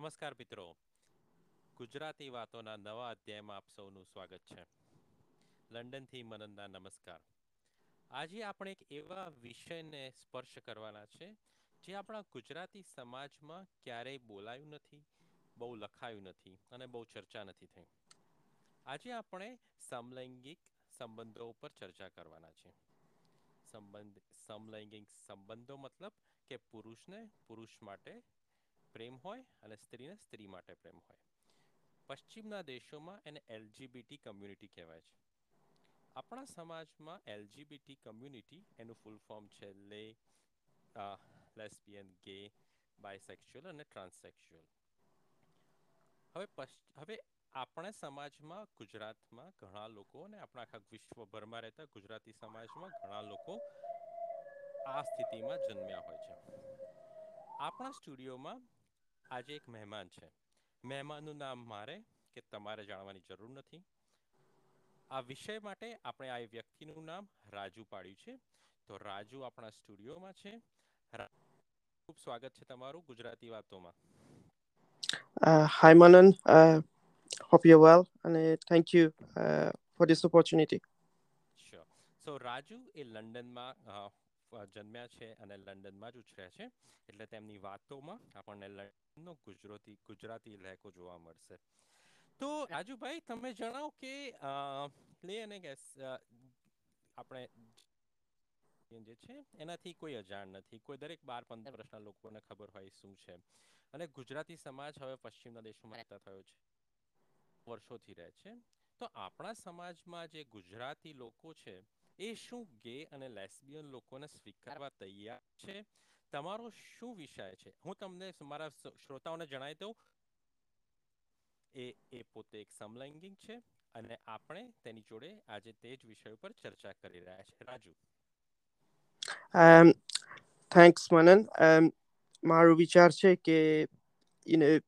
નમસ્કાર મિત્રો. ગુજરાતી વાતોના નવા અધ્યાયમાં આપ સૌનું સ્વાગત છે. લંડનથી મનનના નમસ્કાર. આજે આપણે એક એવા વિષયને સ્પર્શ કરવાના છે, જે આપણા ગુજરાતી સમાજમાં ક્યારેય બોલાયું નથી, બહુ લખાયું નથી અને બહુ ચર્ચા નથી થઈ. આજે આપણે સમલૈંગિક સંબંધો ઉપર ચર્ચા કરવાના છે. સંબંધ, સમલૈંગિક સંબંધો મતલબ કે પુરુષને પુરુષ માટે પ્રેમ હોય અને સ્ત્રીને સ્ત્રી માટે પ્રેમ હોય. પશ્ચિમના દેશોમાં એને એલજીબીટી કમ્યુનિટી કહેવાય છે. આપણા સમાજમાં એલજીબીટી કમ્યુનિટી એનું ફૂલ ફોર્મ છે લે લેસ્બિયન ગે બાયસેક્સ્યુઅલ અને ટ્રાન્સસેક્સ્યુઅલ હવે હવે આપણા સમાજમાં ગુજરાતમાં ઘણા લોકો અને આપણા આખા વિશ્વભરમાં રહેતા ગુજરાતી સમાજમાં ઘણા લોકો આ સ્થિતિમાં જન્મ્યા હોય છે. આપણા સ્ટુડિયોમાં આજે એક મહેમાન છે. મહેમાનનું નામ મારે કે તમારે જાણવાની જરૂર નથી. આ વિષય માટે આપણે આ વ્યક્તિનું નામ રાજુ પાડ્યું છે. તો રાજુ આપણા સ્ટુડિયોમાં છે. ખૂબ સ્વાગત છે તમારું ગુજરાતી વાતોમાં. હાય. Uh, hope you're well, and thank you uh, for this opportunity. સો રાજુ એ લંડનમાં જન્મ્યા છે અને લંડનમાં જ ઉછર્યા છે. એટલે તેમની વાતોમાં આપણને લંડનનો ગુજરાતી ગુજરાતી લહેકો જોવા મળશે. તો રાજુભાઈ તમે જણાવો કે લે અને ગેસ આપણે જે છે એનાથી કોઈ અજાણ નથી. કોઈ દરેક બાર પંદર વર્ષના લોકોને ખબર હોય શું છે. અને ગુજરાતી સમાજ હવે પશ્ચિમના દેશોમાં રહેતા થયો છે. વર્ષોથી રહે છે. તો આપણા સમાજમાં જે ગુજરાતી લોકો છે એ શું ગે અને લેસ્બિયન લોકોને સ્વીકારવા તૈયાર છે? તમારો શું વિષય છે? હું તમને મારા શ્રોતાઓને જણાવી દઉં. એ એ પોતે એક સમલૈંગિક છે અને આપણે તેની જોડે આજે તે જ વિષય ઉપર ચર્ચા કરી રહ્યા છે. Raju. Thanks Manan Manan. Um, મારો વિચાર છે કે you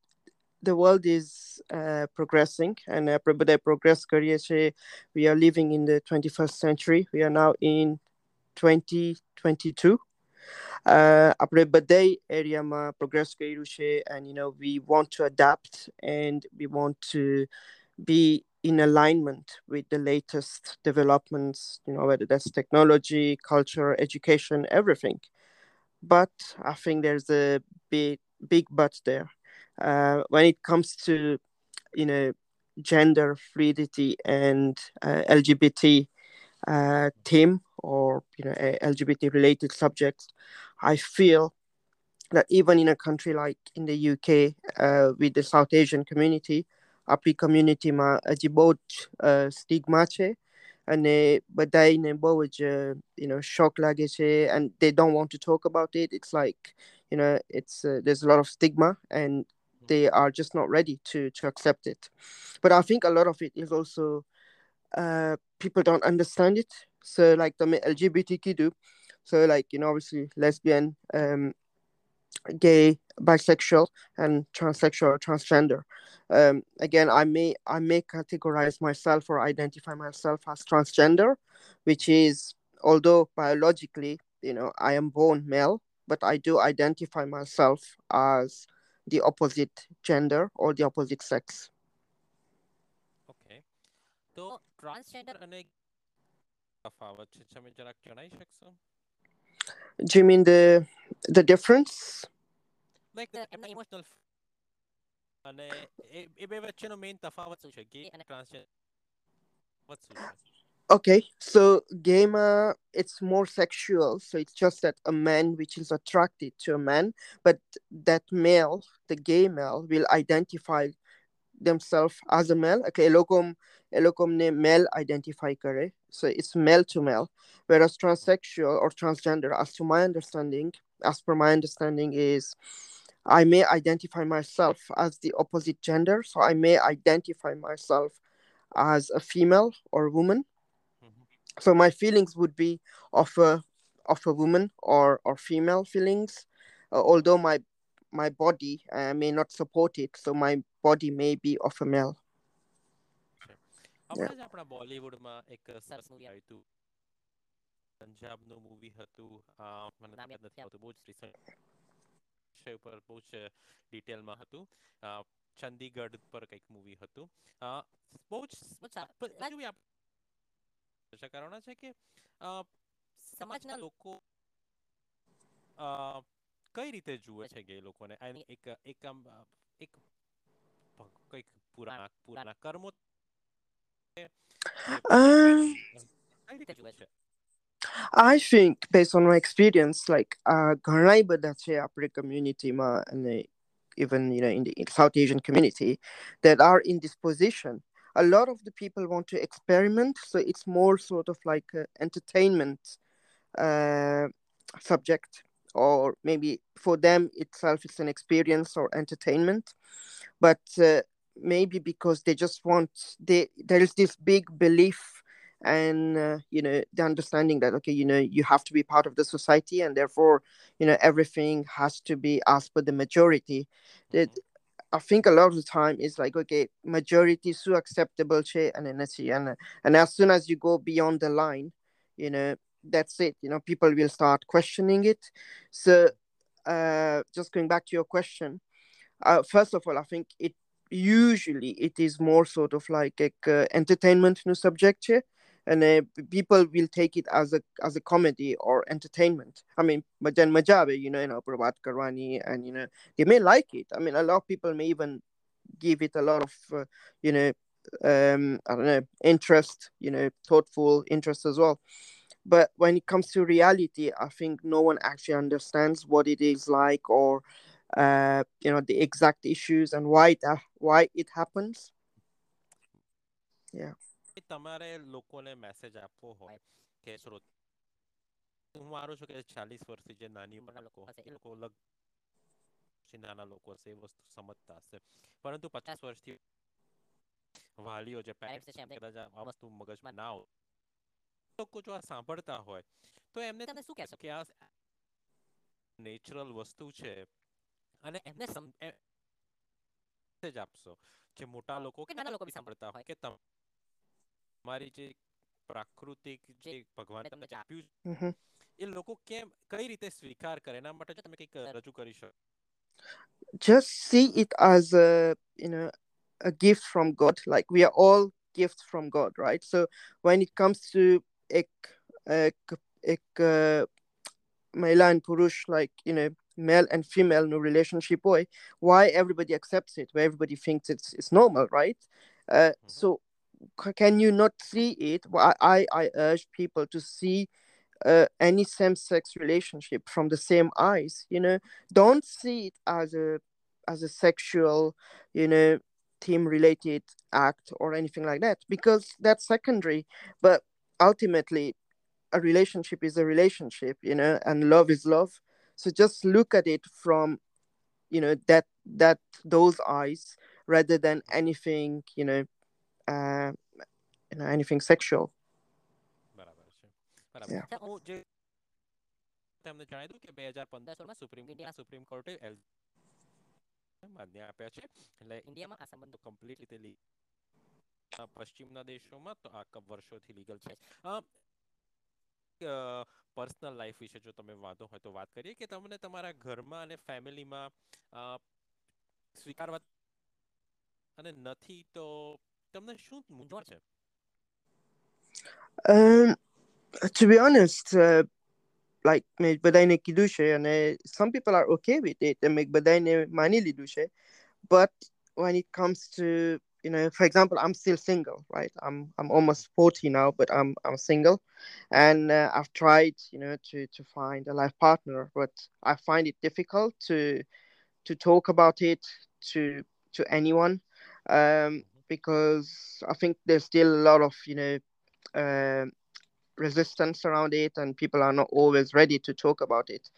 the world is uh, progressing and આપણે બધા progress કરીએ છીએ we are living in the 21st century we are now in 2022 uh, આપણે બધા એરિયામાં progress કર્યું છે and you know we want to adapt and we want to be in alignment with the latest developments you know whether that's technology culture education everything but i think there's a big big but there uh, when it comes to you know gender fluidity and uh, lgbt uh, theme or you know lgbt related subjects i feel that even in a country like in the uk uh, with the south asian community આપણી કમ્યુનિટીમાં હજી બહુ જ stigma છે અને બધાને બહુ જ you know shock લાગે છે and they don't want to talk about it it's like you know it's uh, there's a lot of stigma and they are just not ready to to accept it. But i think a lot of it is also uh, people don't understand it. So like the lgbtq do. So like you know obviously lesbian um gay bisexual and transsexual or transgender. Um, again i may i may categorize myself or identify myself as transgender which is although biologically you know i am born male but i do identify myself as the opposite gender or the opposite sex okay તો transgender અને તફાવત છે તમે જરાક જણાવી શકશો do you mean the the difference like એમના emotional અને એ બે વચ્ચેનો મેઇન તફાવત શું છે ગે અને ટ્રાન્સજેન્ડર શું છે Okay, so gamer, uh, it's more sexual. So it's just that a man which is attracted to a man, but that male, the gay male, will identify themselves as a male. Okay, locum, locum ne male identify kare. So it's male to male. Whereas transsexual or transgender, as to my understanding, as per my understanding, is I may identify myself as the opposite gender. So I may identify myself as a female or woman so my feelings would be of a of a woman or or female feelings uh, although my my body uh, may not support it so my body may be of a male હમણાં જ આપણા બોલિવૂડમાં એક સરસ movie આવ્યું હતું પંજાબનું movie હતું મને યાદ નથી આવતું બહુ જ રિસન્ટ વિષય ઉપર બહુ જ ડિટેલમાં હતું ચંદીગઢ પર કંઈક મૂવી હતું બહુ જ કારણ છે કે સમાજના લોકો કઈ રીતે જુએ છે કે એ લોકોને એક એક આમ એક કઈક પુરાણા પુરાણા કર્મો Um, I think based on my experience, like uh, ઘણા બધા છે આપણી communityમાં અને even you know in the in South Asian community that are in this position. a lot of the people want to experiment, so it's more sort of like an entertainment uh, subject, or maybe for them itself it's an experience or entertainment. But uh, maybe because they just want they there is this big belief and uh, you know the understanding that okay you know you have to be part of the society and therefore you know everything has to be as per the majority that i think a lot of the time is like okay majority so acceptable che and and and as soon as you go beyond the line you know that's it. You know people will start questioning it. So uh just going back to your question uh, first of all i think it usually it is more sort of like a uh, entertainment no subject and uh, people will take it as a as a comedy or entertainment. I mean then majabe you know you know Prabhat Karwani and you know they may like it. I mean a lot of people may even give it a lot of uh, you know um i don't know interest you know thoughtful interest as well. But when it comes to reality i think no one actually understands what it is like or uh, you know the exact issues and why it, why it happens. Yeah તમારે લોકોને message આપવો હોય કે શ્રોત હું મારું છું કે ચાલીસ વર્ષથી જે નાની ઉંમરના લોકો હશે એ લોકો નાના લોકો હશે એ વસ્તુ સમજતા હશે પરંતુ પચાસ વર્ષથી વાલીઓ જે પેરેન્ટ્સ છે કદાચ આ વસ્તુ મગજમાં ના હોય લોકો જો આ સાંભળતા હોય તો એમને તમે શું કહેશો કે આ નેચરલ વસ્તુ છે અને એમને જ આપશો જે મોટા લોકો કે નાના લોકો બી સાંભળતા હોય કે તમારી જે પ્રાકૃતિક જે ભગવાન તમને આપ્યું એ લોકો કેમ કઈ રીતે સ્વીકાર કરે એના માટે તમે કંઈક રજૂ કરી શકો just see it as a you know a gift from god like we are all gifts from god right so when it comes to ek, ek, ek, uh, Mela and Purush, like you know, male and female no relationship boy, why everybody accepts it, where everybody thinks it's it's normal, right? Uh, mm-hmm. So can you not see it? Well, I I urge people to see uh, any same-sex relationship from the same eyes. You know, don't see it as a as a sexual, you know, team-related act or anything like that because that's secondary. But ultimately, a relationship is a relationship, you know, and love is love. So just look at it from, you know, that that those eyes rather than anything, you know, you know, anything sexual. બરાબર છે. બરાબર. હું જે તમને જણાવ્યું કે બે હજાર પંદર સુપ્રીમ ઇન્ડિયા સુપ્રીમ કોર્ટે માન્ય આપ્યા છે. એટલે ઇન્ડિયામાં આ સંબંધો કમ્પ્લીટ રીતે પશ્ચિમના દેશોમાં તો આ વર્ષોથી લીગલ છે. પર્સનલ લાઈફ વિશે જો તમે વાંધો હોય તો વાત કરીએ કે તમને તમારા ઘરમાં અને ફેમિલીમાં સ્વીકારવા અને નથી તો તમને શું મૂંઝવણ છે Um, to be honest, uh, like મેં બધાને કીધું છે અને some people are okay with it and મેં બધાને માની લીધું છે but when it comes to you know for example i'm still single right i'm i'm almost 40 now but i'm i'm single and uh, i've tried you know to to find a life partner but i find it difficult to to talk about it to to anyone um because I think there's still a lot of you know uh, resistance around it, and people are not always ready to talk about it.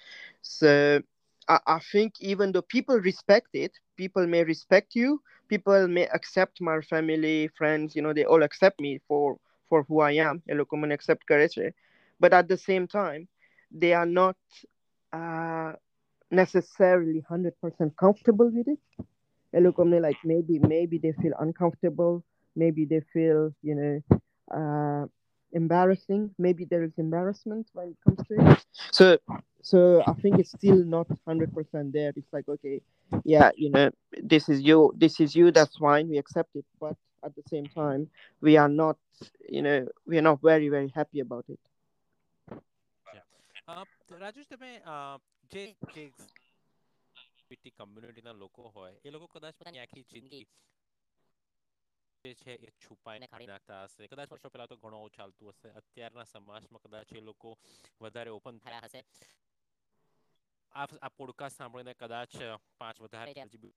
So I, I think even though people respect it, people may respect you, people may accept my family, friends. You know, they all accept me for for who I am. Elokumen accept Karese, but at the same time, they are not. Uh, necessarily 100% comfortable with it એ લોકો like maybe maybe they feel uncomfortable maybe they feel you know uh, embarrassing maybe there is embarrassment when it comes to it so so i think it's still not 100% there it's like okay yeah you know this is you this is you that's fine we accept it but at the same time we are not you know we are not very very happy about it અ, રાજેશ તમે અ, જે જે કમ્યુનિટીના લોકો હોય એ લોકો કદાચ પોતાની આખી જિંદગી જે છે એ છુપાઈને કાઢી નાખતા હશે. કદાચ વર્ષો પહેલા તો ઘણો ચાલતું હશે. અત્યારના સમાજમાં કદાચ એ લોકો વધારે ઓપન થયા હશે. આ આ પોડકાસ્ટ સાંભળીને કદાચ પાંચ વધારે એલજીબીટી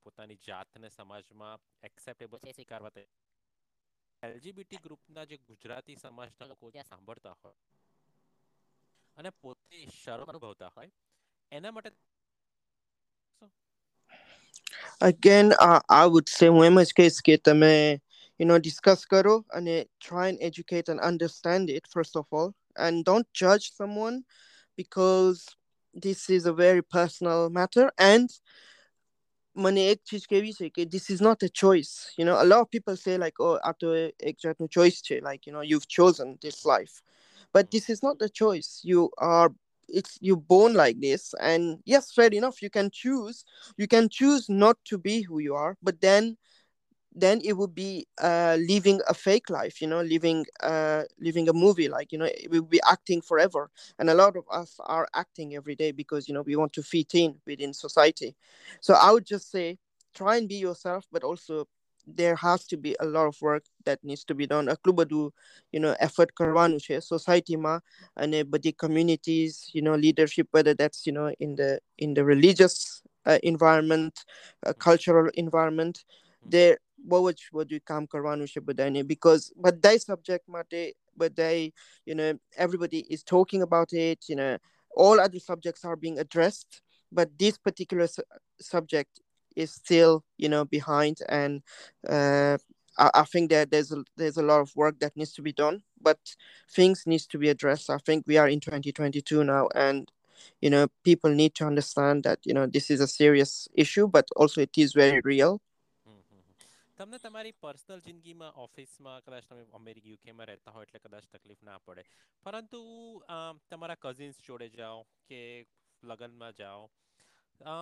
પોતાની જાતને સમાજમાં એક્સેપ્ટેબલ છે. સ્વીકારવા તે એલજીબીટી ગ્રુપના જે ગુજરાતી સમાજના લોકો ત્યાં સાંભળતા હોય અને પોતે શરમ અનુભવતા હોય એના માટે again uh, i would say હું એમ જ કહીશ કે તમે you know discuss કરો અને try and educate and understand it first of all and don't judge someone because this is a very personal matter and મને એક ચીજ કેવી છે કે this is not a choice you know a lot of people say like oh આ તો એક જાતનું choice છે like you know you've chosen this life but this is not a choice you are it's you're born like this. And yes fair enough you can choose you can choose not to be who you are but then then it would be uh, living a fake life you know living uh, living a movie like you know we will be acting forever. And a lot of us are acting every day because you know we want to fit in within society. So i would just say try and be yourself but also there has to be a lot of work that needs to be done આટલું બધું you know effort કરવાનું છે societyમાં અને બધી communities you know leadership whether that's you know in the in the religious uh, environment uh, cultural environment there બહુ જ બધું કામ કરવાનું છે બધાને because બધાય subject માટે બધાય you know everybody is talking about it you know all other subjects are being addressed but this particular su- subject is still you know behind and uh, I, I think that there's a, there's a lot of work that needs to be done but things needs to be addressed i think we are in 2022 now and you know people need to understand that you know this is a serious issue but also it is very real હમ હમ હમ. તમને તમારી personal જિંદગીમાં ઓફિસમાં કદાચ તમે America યુકેમાં રહેતા હો એટલે કદાચ તકલીફ ના પડે પરંતુ અ, તમારા કઝિન્સ જોડે જાઓ કે લગ્નમાં જાઓ અ,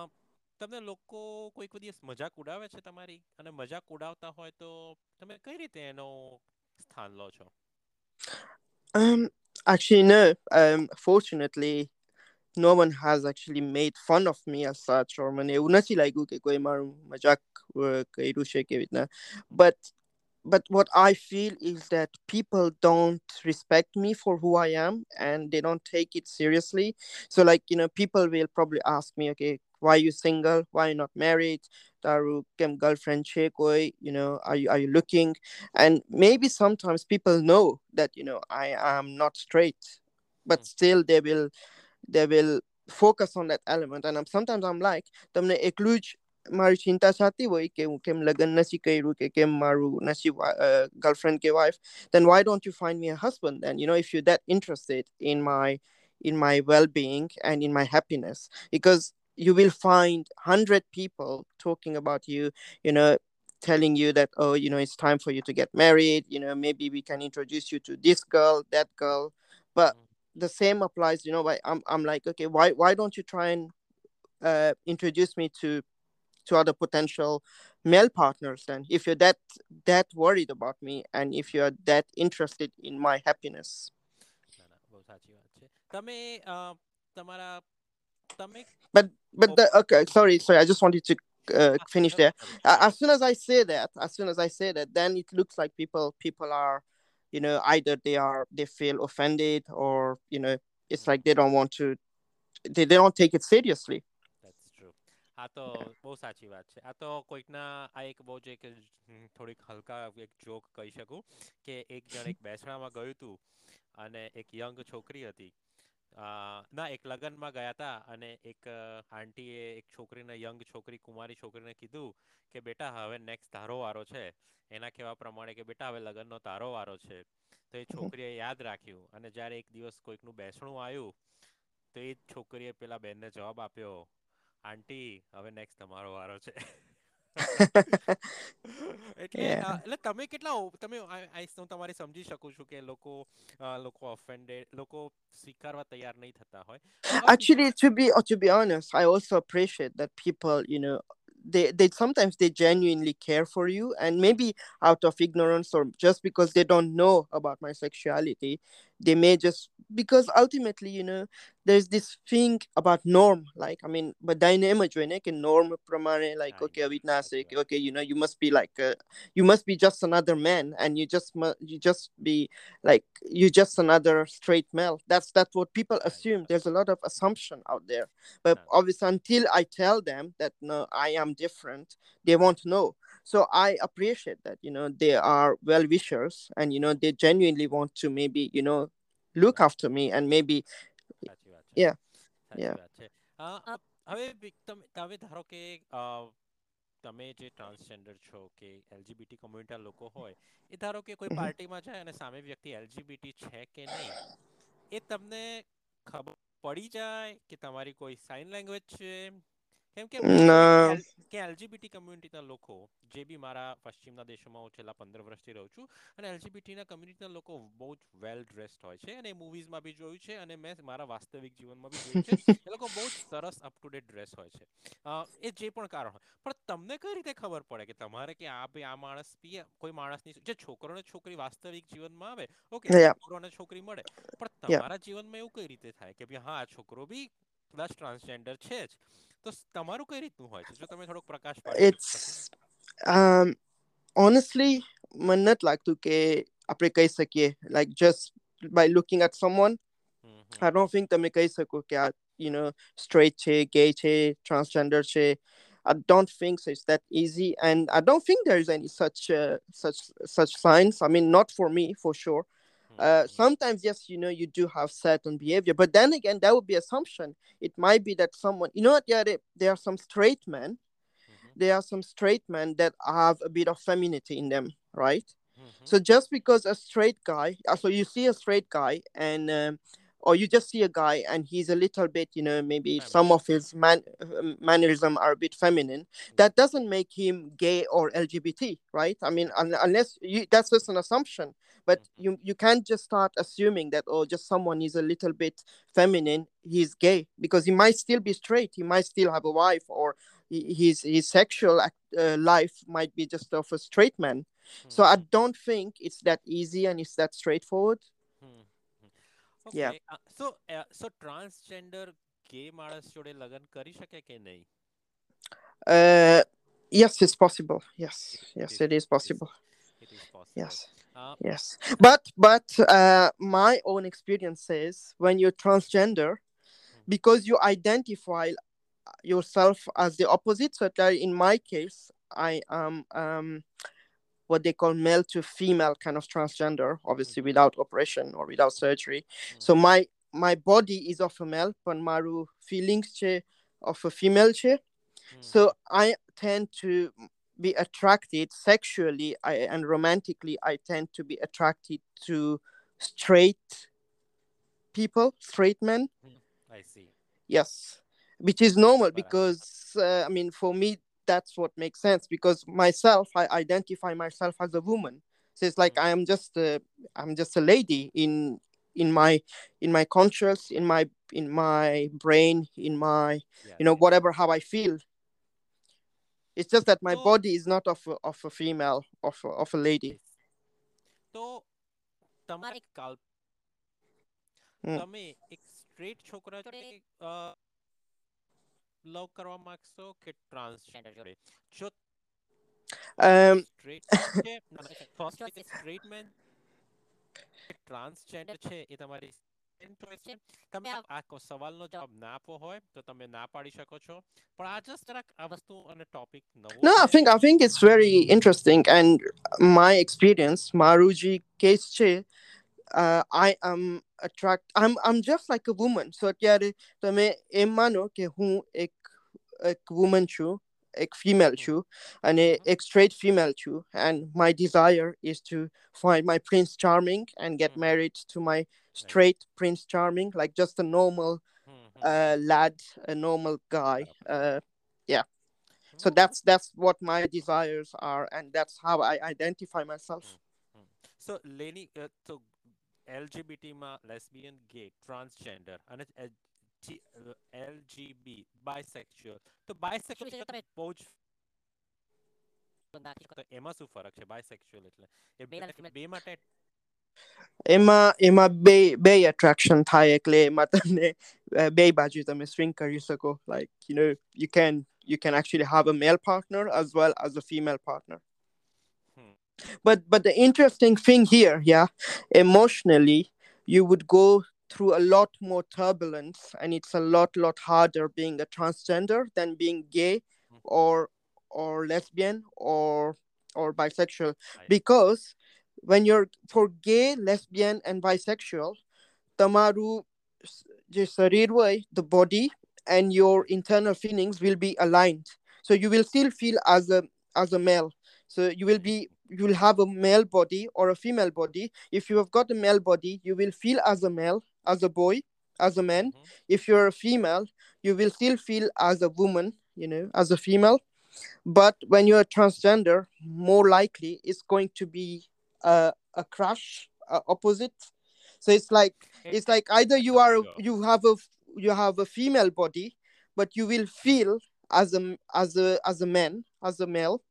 તમને લોકો કોઈક દિવસ મજાક ઉડાવે છે તમારી અને મજાક ઉડાવતા હોય તો તમે કઈ રીતે એનો સ્થાન લો છો Um, actually, no. Um, fortunately, no one has actually made fun of me as such, or મને એવું નથી લાગ્યું કે કોઈ મારું મજાક અ, કર્યું છે કેવી રીતના but but what I feel is that people don't respect me for who I am and they don't take it seriously. So, like, you know, people will probably ask me, okay, why are you single? Why are you not married? Taru kem girlfriend che koi, you know, are you are you looking? And maybe sometimes people know that, you know, I am not straight, but Hmm. still they will they will focus on that element. And I'm, sometimes I'm like, તમને એકલું જ મારી ચિંતા થતી હોય કે હું કેમ લગ્ન નથી કર્યું કે કેમ મારું નથી ગર્લફ્રેન્ડ કે wife then why don't you find me a husband then you know if you're that interested in my in my well-being and in my happiness because you will find 100 people talking about you you know telling you that oh you know it's time for you to get married you know maybe we can introduce you to this girl that girl but hmm. the same applies you know why i'm, I'm like okay why why don't you try and uh, introduce me to to other potential male partners then if you're that that worried about me and if you're that interested in my happiness ના ના બહુ સાચી વાત છે તમે અ, તમારા તમે but but O- the, okay sorry sorry i just wanted to uh, હા, finish no, there sorry, A- sorry. as soon as i say that as soon as i say that then it looks like people people are you know either they are they feel offended or you know it's like hmm. they don't want to they, they don't take it seriously That's true. આ તો બહુ સાચી વાત છે આ તો કોઈકના આ એક બહુ જ એક હમ, થોડીક હલકા એક જોક કહી શકું કે એક જણ એક બેસણામાં ગયું હતું અને એક યંગ છોકરી હતી અ, ના એક લગ્નમાં ગયા હતા અને એક આંટીએ એક છોકરીને યંગ છોકરી કુમારી છોકરીને કીધું કે બેટા હવે નેક્સ્ટ તારો વારો છે. એના કહેવા પ્રમાણે કે બેટા હવે લગ્નનો તારો વારો છે. તો એ છોકરીએ યાદ રાખ્યું અને જ્યારે એક દિવસ કોઈકનું બેસણું આવ્યું તો એ જ છોકરીએ પેલા બેનને જવાબ આપ્યો આંટી હવે નેક્સ્ટ તમારો વારો છે. એટલે yeah અ, એટલે તમે કેટલા ઓ- તમે આ- આ હું તમારી સમજી શકું છું કે લોકો અ, લોકો ઓફેન્ડેડ લોકો સ્વીકારવા તૈયાર નહીં થતા હોય પણ હવે બીજી actually to be or to be honest i also appreciate that people you know they they sometimes they genuinely care for you and maybe out of ignorance or just because they don't know about my sexuality they may just because ultimately you know there's this thing about norm like i mean but dynamic when like norm pramane like હા, okay ઈ Avidna સાચી say, વાત. okay you know you must be like uh, you must be just another man and you just mu- you just be like you just another straight male that's that's what people Right, assume right. there's a lot of assumption out there but Nah. obviously until i tell them that no i am different they won't know so i appreciate that you know they are well wishers and you know they genuinely want to maybe you know look Right. after me and maybe સાચી વાત છે Yeah, સાચી yeah. વાત છે અ, અ, હવે બી- તમે તમે ધારો કે અ, તમે જે ટ્રાન્સજેન્ડર છો કે એલજીબીટી કમ્યુનિટી લોકો હોય એ ધારો કે કોઈ Mhm. પાર્ટીમાં જાય અને સામે વ્યક્તિ એલજીબીટી છે કે નહીં એ તમને ખબર પડી જાય કે તમારી કોઈ સાઇન લેંગ્વેજ છે કેમ કે કે એલજીબીટી કમ્યુનિટીના લોકો જે બી મારા પશ્ચિમના દેશોમાં હું છેલ્લા પંદર વર્ષથી રહું છું અને એલજીબીટીના કમ્યુનિટીના લોકો બહુ જ વેલ ડ્રેસ્ડ હોય છે અને મૂવીઝમાં બી જોયું છે અને મેં મારા વાસ્તવિક જીવનમાં બી જોયું છે એ લોકો બહુ જ સરસ અપ ટુ ડેટ ડ્રેસ હોય છે. એ જે પણ કારણ હોય. પણ તમને કઈ રીતે ખબર પડે કે તમારે કે આ ભાઈ આ માણસ બી કોઈ માણસની જે છોકરો ને છોકરી વાસ્તવિક જીવનમાં આવે ઓકે છોકરો ને છોકરી મળે પણ તમારા જીવનમાં એવું કઈ રીતે થાય કે ભાઈ હા આ છોકરો બી કદાચ ટ્રાન્સજેન્ડર છે જ તો સ- તમારું કઈ રીતનું હોય છે જો તમે થોડોક પ્રકાશ પાડી શકો તો. it's um honestly મને નથી લાગતું કે આપણે કહી શકીએ like just by looking at someone hmm, hmm, I don't think તમે કહી શકો કે આ you know straight છે gay છે transgender છે I don't think so. It's that easy, and I don't think there is any such uh, such such signs. I mean, not for me, for sure. Mm-hmm. uh, sometimes yes you know you do have certain behavior but then again that would be assumption it might be that someone you know what yeah they, there are some straight men mm-hmm. there are some straight men that have a bit of femininity in them right mm-hmm. so just because a straight guy uh, so you see a straight guy and um, or you just see a guy and he's a little bit, you know, maybe some of his man um, mannerism are a bit feminine. That doesn't make him gay or LGBT, right? I mean, un- unless you, that's just an assumption. But Mhm. you you can't just start assuming that oh, just someone is a little bit feminine, he's gay because he might still be straight. He might still have a wife, or his his sexual act, uh, life might be just of a straight man. So I don't think it's that easy and it's that straightforward. Hmm, hmm. Yeah. Okay, a, so a, so transgender ગે માણસ જોડે લગ્ન કરી શકે કે નહીં Uh, yes, it's possible. Yes, It- it yes, is- it is it is- possible. it is possible Yes, a, yes. But but uh, my own experience says when you're transgender, because you identify yourself as the opposite. So that in my case, I am um what they call male to female kind of transgender, obviously mm. without operation or without surgery. Mm. So my my body is of a male, but my feelings che of a female che. Mm. So I tend to be attracted sexually I, and romantically. I tend to be attracted to straight people, straight men. I see. Yes, which is normal but because I... uh, I mean for me that's what makes sense. Because myself, I identify myself as a woman. So it's like I am just a, I'm just a lady in in my in my conscious, in my in my brain, in my Yes, you know yes. whatever how I feel. It's just that my So- body is not of a, of a female, of a, of a lady. Yes. તો તમારે કાલ હમ. તમે એક straight છોકરા જોડે લવ કરવા માંગશો કે ટ્રાન્સજેન્ડર જોડે જો Um, સ્ટ્રેટ છે first choice straight man transgender છે એ તમારી ચોઇસ છે તમે આ આ કો- સવાલનો જવાબ ના આપવો હોય તો તમે ના પાડી શકો છો પણ આ જસ્ટ જરાક આ વસ્તુ અને ટોપિક નવો No, I છે think I think it's very interesting, and my experience, Maruji case che, uh, I am attract. I'm I'm just like a woman. So ત્યારે તમે એમ માનો કે હું એક એક woman છું, એક female છું, અને Mhm. એક straight female છું, and my desire is to find my Prince Charming and get Mhm. married to my straight Prince Charming, like just a normal hmm, hmm, uh, lad, a normal guy. બરાબર. Uh, so that's that's what my desires are and that's how i identify myself સો લેની અ, તો LGBT માં lesbian gay transgender અને LGB બાયસેક્સ્યુઅલ તો બાયસેક્સ્યુઅલ શું છે તમે- બહુ જ નાખી શકો. તો એમાં શું ફરક છે બાયસેક્સ્યુઅલ એટલે એ Male અને બે- female. બે માટે એમાં એમાં બે બે attraction થાય એટલે એમાં તમને અ, બે બાજુ તમે swing કરી શકો like you know you can you can actually have a male partner as well as a female partner Hmm. but but the interesting thing here yeah emotionally you would go through a lot more turbulence and it's a lot lot harder being a transgender than being gay or or lesbian or or bisexual. Because when you're for gay lesbian and bisexual tamaru the body and your internal feelings will be aligned. So you will still feel as a as a male. So you will be you will have a male body or a female body. If you have got a male body you will feel as a male as a boy as a man. Mhm. if you're a female you will still feel as a woman you know as a female. But when you're transgender more likely it's going to be a, a crush uh, opposite. So it's like it's like either you are you have a you have a female body but you will feel as a as a as a man as a male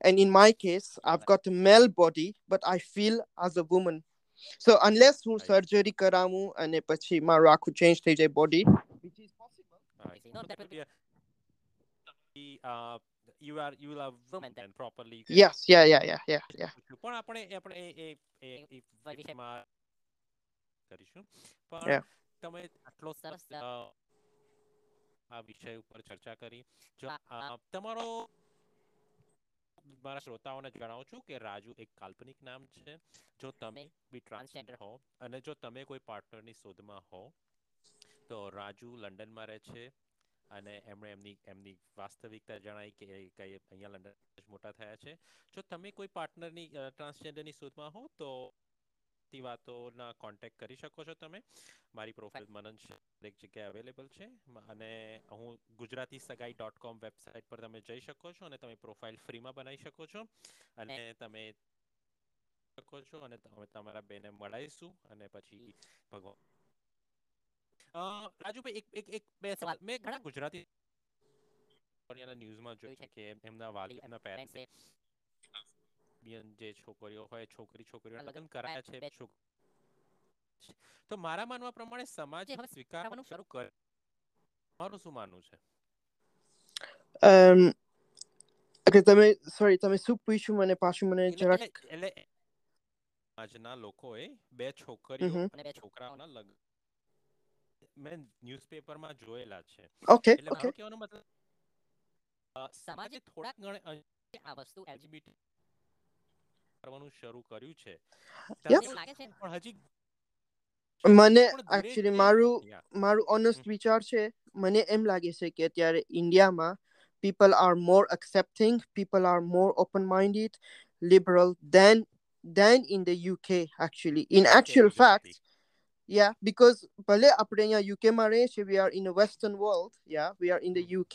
and in my case i've got a male body but i feel as a woman so unless હું Right. surgery કરાવું અને પછી મારું આખું change થઈ જાય body which is possible Right. No, that will be- Yeah. The, uh, you are you are Woman then. woman properly you can yes yeah yeah yeah yeah yeah પણ આપણે આપણે એ એ એ એ એ વા- વિશે- વિષયમાં કરીશું Yeah. પણ તમે આટલો સરસ, સરસ અ, આ વિષય ઉપર ચર્ચા કરી જો હા, હા. અ, તમારો મારા શ્રોતાઓને જણાવું છું કે રાજુ એક કાલ્પનિક નામ છે. જો તમે બી ટ્રાન્સજેન્ડર હો અને જો તમે કોઈ પાર્ટનરની શોધમાં હો તો રાજુ લંડનમાં રહે છે અને એમણે એમની એમની વાસ્તવિકતા જણાવી કે કઈ અહીંયા લંડન મોટા થયા છે. જો તમે કોઈ પાર્ટનરની ટ્રાન્સજેન્ડરની શોધમાં હો તો તે વાતોના કોન્ટેક્ટ કરી શકો છો તમે. મારી પ્રોફાઇલ મનન છે. દરેક જગ્યાએ અવેલેબલ છે. અને હું ગુજરાતી સગાઈ ડોટ કોમ વેબસાઇટ પર તમે જઈ શકો છો અને તમે પ્રોફાઇલ ફ્રીમાં બનાવી શકો છો. અને તમે શકો છો અને તમે તમારા બેને મળાઈશું અને પછી ભગવાન રાજુભાઈ એક એક એક બે સવાલ. મેં ઘણા ગુજરાતી ન્યૂઝમાં જોયું છે કે એમના વાલી એમના પેરેન્ટ્સે જે છોકરીઓ હોય છોકરી છોકરીઓ લગ્ન કરાયા છે બે- છોક- તો મારા માનવા પ્રમાણે સમાજે હવે સ્વીકારવાનું શરૂ કરે. મારું શું માનવું છે? um તમે સોરી તમે શું પૂછ્યું મને? પાછું મને જરાક એટલે- આજના લોકોએ બે છોકરીઓ. અને બે છોકરાઓના લગ્ન મેં ન્યૂઝપેપરમાં જોયેલા છે. ઓકે એટલે okay મારો કહેવાનો મતલબ સમાજે થોડાક ગણે આ વસ્તુ LGBT કરવાનું શરૂ કર્યું છે. તમને લાગે છે. પણ હજી મને પણ ધીરે actually ધીરે- મારું Yeah. મારું ઓનેસ્ટ હમ. વિચાર છે મને એમ લાગે છે કે અત્યારે ઇન્ડિયામાં people are more accepting people are more open minded liberal than than in the UK actually in UK actual Gujarati. fact yeah because ભલે આપણે અહીંયા UK માં રહીએ છીએ we are in a western world yeah we are in the hmm. UK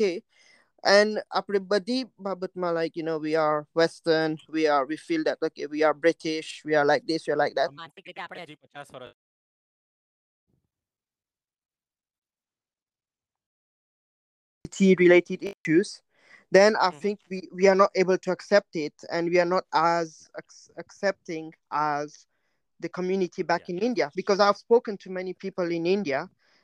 and આપણે બધી બાબતમાં like you know we are western we are we feel that okay we are British we are like this we are like that માનસિક રીતે આપણે હજી પચાસ વર્ષ related issues, then I Mhm. think we, we are not able to accept it and we are not as ac- accepting as the community back Yeah. in India because I've spoken to many people in India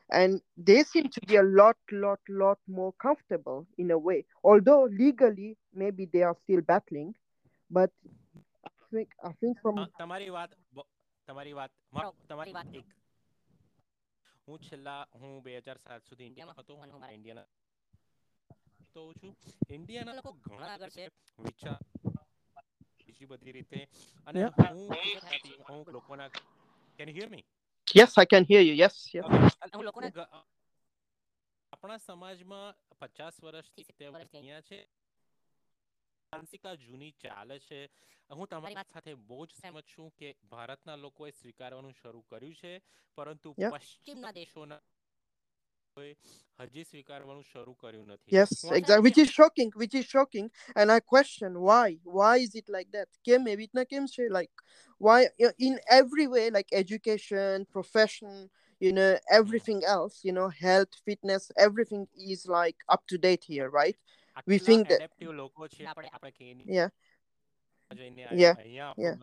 and they seem to be a lot, lot, lot more comfortable in a way. Although legally, maybe they are still battling, but I think I think from અ, તમારી વાત બ- તમારી વાત મારો- મારો- તમારી મારી વાત એક હું છેલ્લા હું બે હજાર સાત સુધી ઇન્ડિયામાં ઇન્ડિયામાં હતો અને હું મારા- ઇન્ડિયાના હોઉં છું. ઇન્ડિયાના લોકો ઘણા આગળ છે. વિચાર બીજી બધી રીતે. અને હું હું લોકોના can hear me yes I can hear you yes yes હું લોકોને આપણા સમાજમાં પચાસ વર્ષથી સિત્તેર વર્ષ અહીંયા છે. માનસિકતા જૂની ચાલે છે. હું તમારી વાત સાથે બહુ જ સહમત છું કે ભારતના લોકોએ સ્વીકારવાનું શરૂ કર્યું છે પરંતુ. પશ્ચિમના દેશોના હજી સ્વીકારવાનું શરૂ કર્યું નથી Yes, હું આશા exactly. રાખું Which is shocking. Which is shocking, and I question why. Why is it like that? કેમ એવી રીતના કેમ છે? Like, why in every way, like education, profession, you know, everything else, you know, health, fitness, everything is like up to date here, right? We આટલા think that- adaptive લોકો છે આપણે આપણે કેની Yeah, જઈને Yeah, આવ્યા અહીંયા આપણો yeah,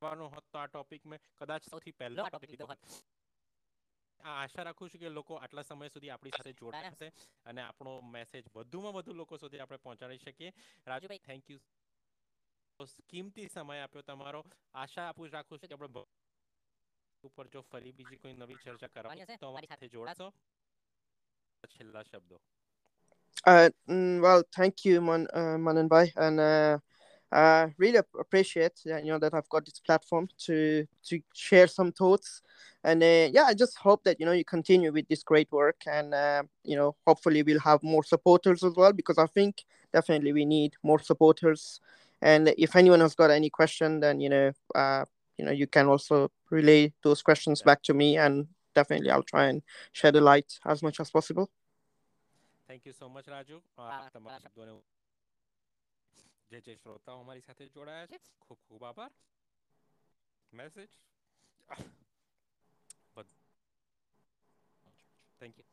પ્રવાસ થાય પણ માનસિક રીતે આપણે આ ચઢાવ આપણે નથી ચડી શકતા મ- હું હું આવીશ કે આ જો આવવાનો હતો આ ટોપિક મેં કદાચ સૌથી પહેલો આ ટોપિક લીધો હોત આ આશા રાખું છું કે લોકો આટલા સમય સુધી આપણી સાથે જોડાયા હશે અને આપણો મેસેજ વધુમાં વધુ લોકો સુધી આપણે પહોંચાડી શકીએ રાજુભાઈ થેન્ક યુ કિંમતી સમય આપ્યો તમારો આશા આપું રાખું છું કે આપણે ભ- ઉપર જો ફરી બીજી કોઈ નવી ચર્ચા કરવાની હશે તો અમારી સાથે જોડાશો છેલ્લા શબ્દો Uh, mm, well, thank you, Man, uh, Manan Bhai, and uh, uh, really appreciate you know that I've got this platform to to share some thoughts, and uh, yeah, I just hope that you know you continue with this great work, and uh, you know hopefully we'll have more supporters as well because I think definitely we need more supporters, and if anyone has got any question, then you know uh, you know you can also relay those questions back to me, and definitely I'll try and shed a light as much as possible. Thank you so much, Raju. Uh, uh, uh, જે જે શ્રોતાઓ અમારી સાથે જોડાયા છે ખૂબ ખૂબ આભાર મેસેજ થેન્ક યુ